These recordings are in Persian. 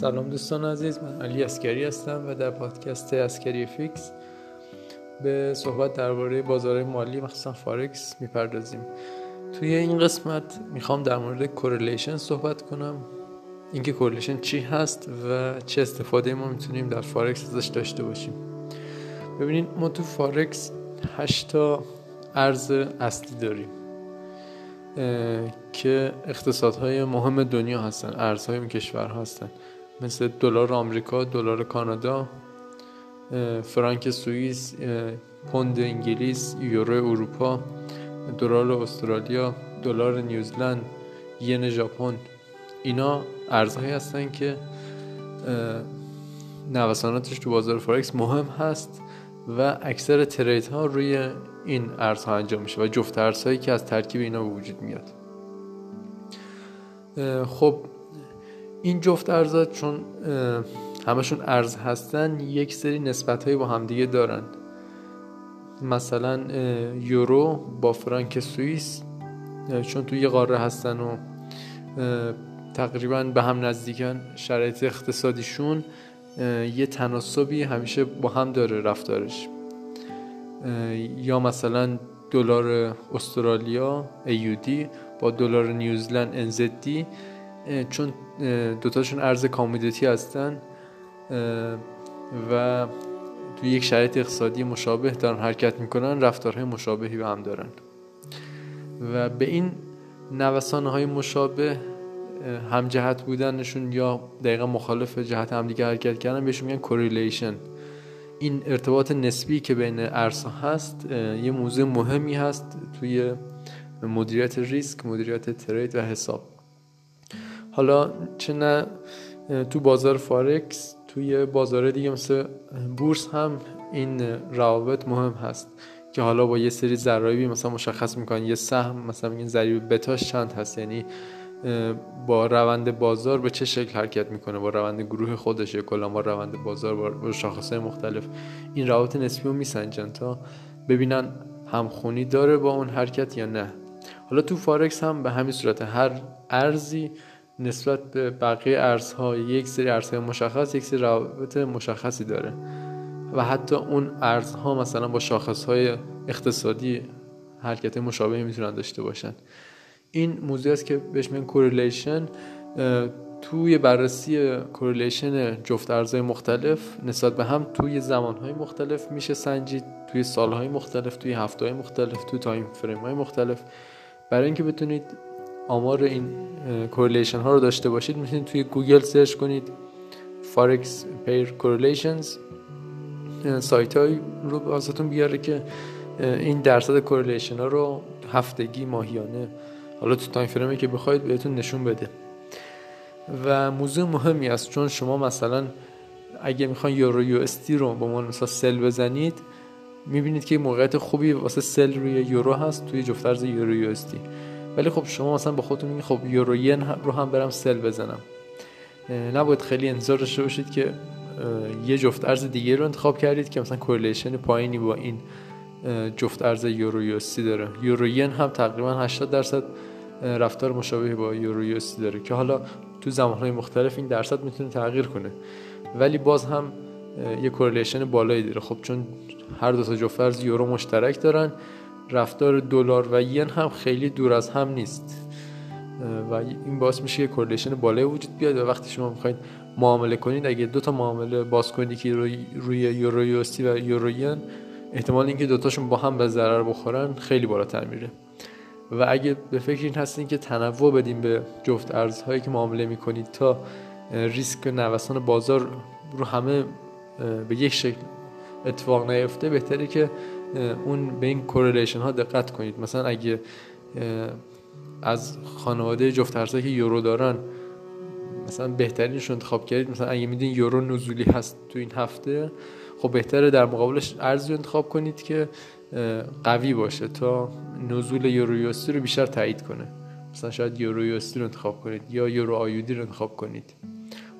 سلام دوستان عزیز من علی عسکری هستم و در پادکست عسکری FX به صحبت درباره بازار مالی مخصوصا فارکس می‌پردازیم. توی این قسمت می‌خوام در مورد correlation صحبت کنم. اینکه correlation چی هست و چه استفاده ما می‌تونیم در فارکس ازش داشته باشیم. ببینید ما تو فارکس هشتا ارز اصلی داریم که اقتصادهای مهم دنیا هستن ارزهای کشور هستن. مثل دلار آمریکا، دلار کانادا، فرانک سوئیس، پوند انگلیس، یورو اروپا، دلار استرالیا، دلار نیوزلند، ین ژاپن. اینا ارزهایی هستن که نوساناتش تو بازار فارکس مهم هست و اکثر ترید ها روی این ارزها انجام میشه و جفت ارزهایی که از ترکیب اینا وجود میاد. خب این جفت ارزها چون همشون ارز هستن یک سری نسبت هایی با همدیگه دارن. مثلا یورو با فرانک سوئیس چون توی یه قاره هستن و تقریبا به هم نزدیکن شرایط اقتصادیشون یه تناسبی همیشه با هم داره رفتارش. یا مثلا دلار استرالیا AUD با دلار نیوزلند NZD چون دوتاشون ارز کامودیتی هستن و توی یک شرایط اقتصادی مشابه دارن حرکت می‌کنن رفتارهای مشابهی به هم دارن. و به این نوسانه های مشابه هم جهت بودنشون یا دقیقا مخالف جهت همدیگه حرکت کردن بهشون میگن correlation این ارتباط نسبی که بین ارزها هست یه موضوع مهمی هست توی مدیریت ریسک مدیریت trade و حساب. حالا چه نه تو بازار فارکس توی بازار دیگه مثل بورس هم این روابط مهم هست که حالا با یه سری ضرایبی مثلا مشخص می‌کنن. یه سهم مثلا میگن ضریب بتاش چند هست؟ یعنی با روند بازار به چه شکل حرکت می‌کنه؟ با روند گروه خودش یا کلا با روند بازار با شاخصهای مختلف. این روابط نسبی رو میسنجن تا ببینن همخونی داره با اون حرکت یا نه. حالا تو فارکس هم به همین صورت هر ارزی نسبت به بقیه ارزها یک سری ارزهای مشخص یک سری روابط مشخصی داره. و حتی اون ارزها مثلا با شاخصهای اقتصادی حرکت مشابهی می‌تونن داشته باشن. این موضوع است که بهش میگن correlation توی بررسی correlation جفت ارزهای مختلف نسبت به هم توی زمانهای مختلف میشه سنجید توی سالهای مختلف توی هفته مختلف توی time frame های مختلف. برای اینکه بتونید آمار این correlation ها رو داشته باشید می‌تونید توی گوگل search کنید forex pair correlations سایت های رو براتون بیاره که این درصد correlation ها رو هفتگی ماهیانه حالا تو time frame ی که بخواید بهتون نشون بده. و موضوع مهمی است چون شما مثلا اگه می‌خواین یورو USD رو به عنوان مثلا sell بزنید می‌بینید که موقعیت خوبی واسه sell روی یورو هست توی جفت ارز یورو USD ولی خب شما مثلا با خودتون میگید خب یورو ین رو هم برم sell بزنم. نباید خیلی انتظار داشته باشید که یه جفت ارز دیگه رو انتخاب کردید که مثلا correlation پایینی با این جفت ارز یورو USD داره. یورو ین هم تقریبا 80 درصد رفتار مشابهی با یورو USD داره که حالا تو زمانهای مختلف این درصد می‌تونه تغییر کنه. ولی باز هم یه correlation بالایی داره. خب چون هر دو تا جفت ارز یورو مشترک دارن رفتار دلار و ین هم خیلی دور از هم نیست. و این باعث میشه که correlation بالایی وجود بیاد و وقتی شما می‌خواید معامله کنید اگه دو تا معامله باز کنید که روی, روی یورو USD و یورو ین احتمال اینکه دوتاشون با هم به ضرر بخورن خیلی بالاتر میره. و اگه به فکر این هستین که تنوع بدیم به جفت ارزهایی که معامله می‌کنید تا ریسک نوسان بازار رو همه به یک شکل اتفاق نیفته بهتره که اون به این correlation ها دقت کنید. مثلا اگه از خانواده جفت که یورو دارن مثلا بهترینش رو انتخاب کردید. مثلا اگه میدین یورو نزولی هست تو این هفته خب بهتره در مقابلش ارزی انتخاب کنید که قوی باشه تا نزول یورو یوستی رو بیشتر تایید کنه. مثلا شاید یورو یوستی رو انتخاب کنید یا یورو آیودی رو انتخاب کنید.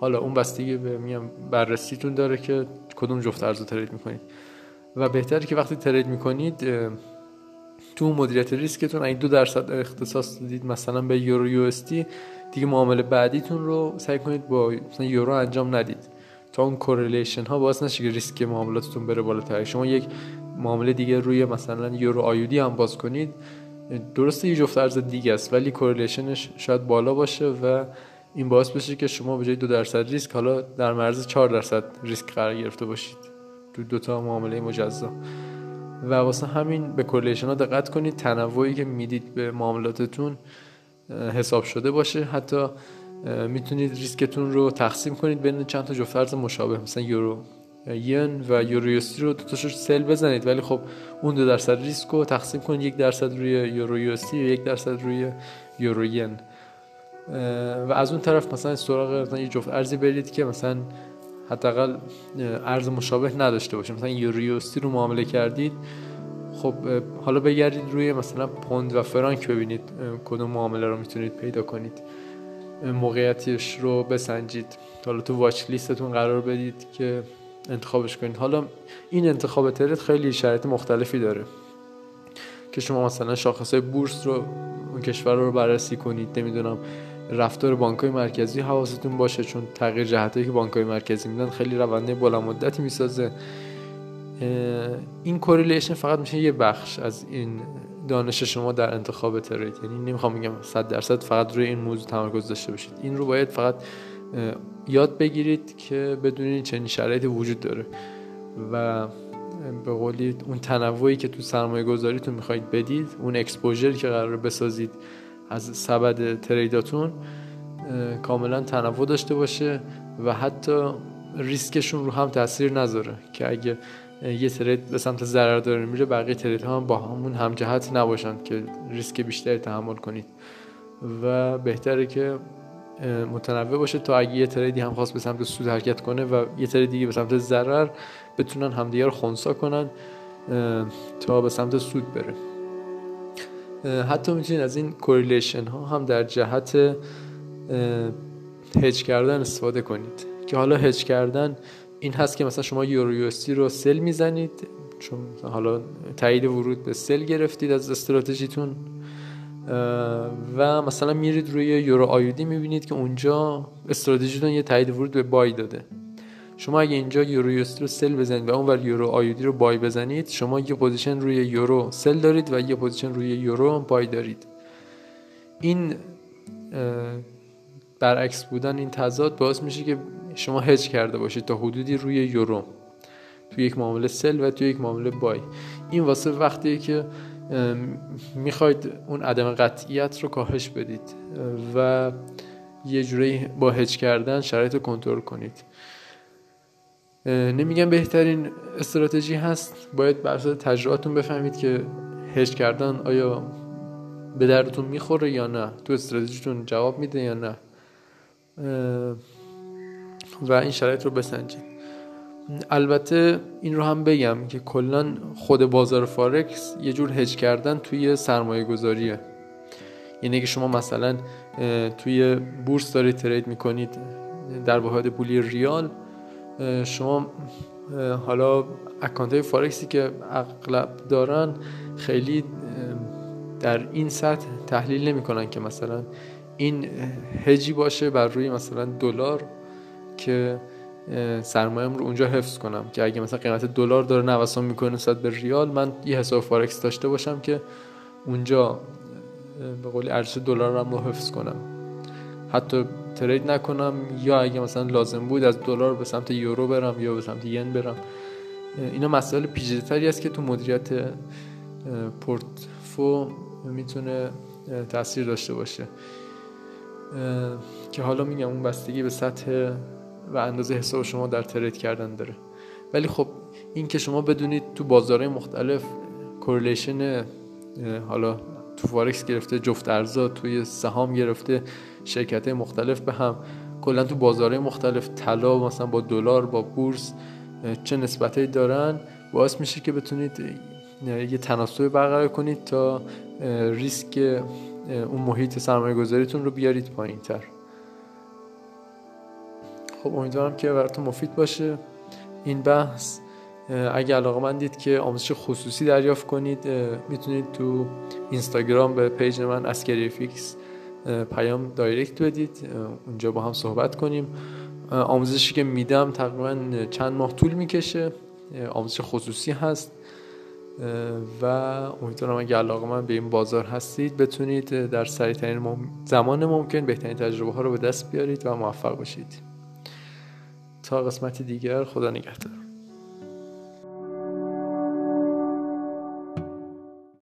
حالا اون بستگی به میام بررسیتون داره که کدوم جفت ارز رو ترید می‌کنید. و بهتره که وقتی ترید می‌کنید تو مدیریت ریسکتون اگه دو درصد اختصاص دادید مثلا به یورو USD دیگه معامله بعدیتون رو سعی کنید با مثلا یورو انجام ندید. تا اون correlation ها باعث نشه که ریسک معاملاتتون بره بالاتر. شما یک معامله دیگه روی مثلا یورو AUD هم باز کنید درسته یه جفت ارز دیگه است ولی correlation ش شاید بالا باشه و این باعث بشه که شما به جای دو درصد ریسک حالا در مرز 4 درصد ریسک قرار گرفته باشید. دو تا معامله مجزا. و واسه همین به correlation ها دقت کنید تنوعی که می‌دید به معاملاتتون حساب شده باشه. حتی می‌تونید ریسکتون رو تقسیم کنید بین چند تا جفت ارز مشابه. مثلا یورو ین و یورو USD رو دو sell بزنید. ولی خب اون دو درصد ریسک رو تقسیم کنید. یک درصد روی یورو USD و یک درصد روی یورو ین. و از اون طرف مثلا سراغ مثلا یه جفت ارزی برید که مثلا حداقل ارز مشابه نداشته باشه مثلا یورویوسی رو معامله کردید خب حالا بگردید روی مثلا پوند و فرانک ببینید کدوم معامله رو می‌تونید پیدا کنید. موقعیتش رو بسنجید. حالا تو واچ لیستتون قرار بدید که انتخابش کنید. حالا این انتخاب ترید خیلی شرایط مختلفی داره که شما مثلا شاخص بورس رو اون کشور رو بررسی کنید. نمی‌دونم رفتار بانکهای مرکزی حواستون باشه چون تغییر جهتایی که بانکهای مرکزی میدن خیلی روند بلند مدتی می‌سازه. این correlation فقط میشه یه بخش از این دانش شما در انتخاب trade. یعنی نمی‌خوام بگم 100 درصد فقط روی این موضوع تمرکز داشته باشید. این رو باید فقط یاد بگیرید که بدونید چنین شرایطی وجود داره. و به قولی اون تنوعی که تو سرمایه گذاریتون می‌خواید بدید اون exposure که قرار بسازید از سبد تریداتون کاملا تنوع داشته باشه و حتی ریسکشون رو هم تاثیر نذاره که اگه یه ترید به سمت ضرر داره میره بقیه ترید هم با همون همجهت نباشن که ریسک بیشتری تحمل کنید. و بهتره که متنوع باشه تا اگه یه تریدی هم خواست به سمت سود حرکت کنه و یه ترید دیگه به سمت ضرر بتونن همدیگه رو خونسا کنن تا به سمت سود بره. حتی می‌تونید از این correlation ها هم در جهت هج کردن استفاده کنید. که حالا هج کردن این هست که مثلا شما یورو USD رو sell می‌زنید چون حالا تایید ورود به sell گرفتید از استراتژیتون و مثلا میرید روی یورو AUD می‌بینید که اونجا استراتژیتون یه تایید ورود به buy داده. شما اگه اینجا یورو USD رو sell بزنید و اونور یورو AUD رو buy بزنید شما یه position روی یورو sell دارید و یه position روی یورو buy دارید. این برعکس بودن این تضاد باعث میشه که شما هج کرده باشید تا حدودی روی یورو. تو یک معامله sell و تو یک معامله buy. این واسه وقتیه که می‌خواید اون عدم قطعیت رو کاهش بدید و یه جوری با هج کردن شرایط رو کنترل کنید. نمیگم بهترین استراتژی هست. باید بر اساس تجربهاتون بفهمید که هج کردن آیا به دردتون می‌خوره یا نه. تو استراتژیتون جواب میده یا نه. و این شرایط رو بسنجید. البته این رو هم بگم که کلا خود بازار فارکس یه جور هج کردن توی سرمایه گذاریه یعنی که شما مثلا توی بورس دارید trade می‌کنید در واحد پولی ریال شما حالا account های فارکسی که اغلب دارن خیلی در این سطح تحلیل نمی‌کنن که مثلا این هجی باشه بر روی مثلا دلار که سرمایه‌ام رو اونجا حفظ کنم. که اگه مثلا قیمت دلار داره نوسان می‌کنه نسبت به ریال من یه حساب فارکس داشته باشم که اونجا به قولی ارزش دلارم رو حفظ کنم. حتی ترید نکنم یا اگه مثلا لازم بود از دلار به سمت یورو برم یا به سمت ین برم. اینا مسائل پیچیده‌تری است که تو مدیریت پورتفو می‌تونه تاثیر داشته باشه. که حالا میگم اون بستگی به سطح و اندازه حساب شما در ترید کردن داره. ولی خب این که شما بدونید تو بازارهای مختلف correlation حالا تو فارکس گرفته جفت ارزا توی سهام گرفته شرکت مختلف به هم. کلا تو بازارهای مختلف طلا مثلا با دلار با بورس چه نسبتی دارن؟ باعث میشه که بتونید یه تناسب برقرار کنید تا ریسک اون محیط سرمایه گذاریتون رو بیارید پایین تر. خب امیدوارم که براتون مفید باشه. این بحث اگه علاقه‌مندید که آموزش خصوصی دریافت کنید می‌تونید تو اینستاگرام به page من اسکری فیکس پیام direct بدید. اونجا با هم صحبت کنیم. آموزشی که میدم تقریبا چند ماه طول می‌کشه. آموزش خصوصی هست. و امیدوارم اگه علاقه‌مند به این بازار هستید بتونید در سریعترین زمان ممکن بهترین تجربه ها رو به دست بیارید و موفق باشید. تا قسمت دیگر خدا نگهدار.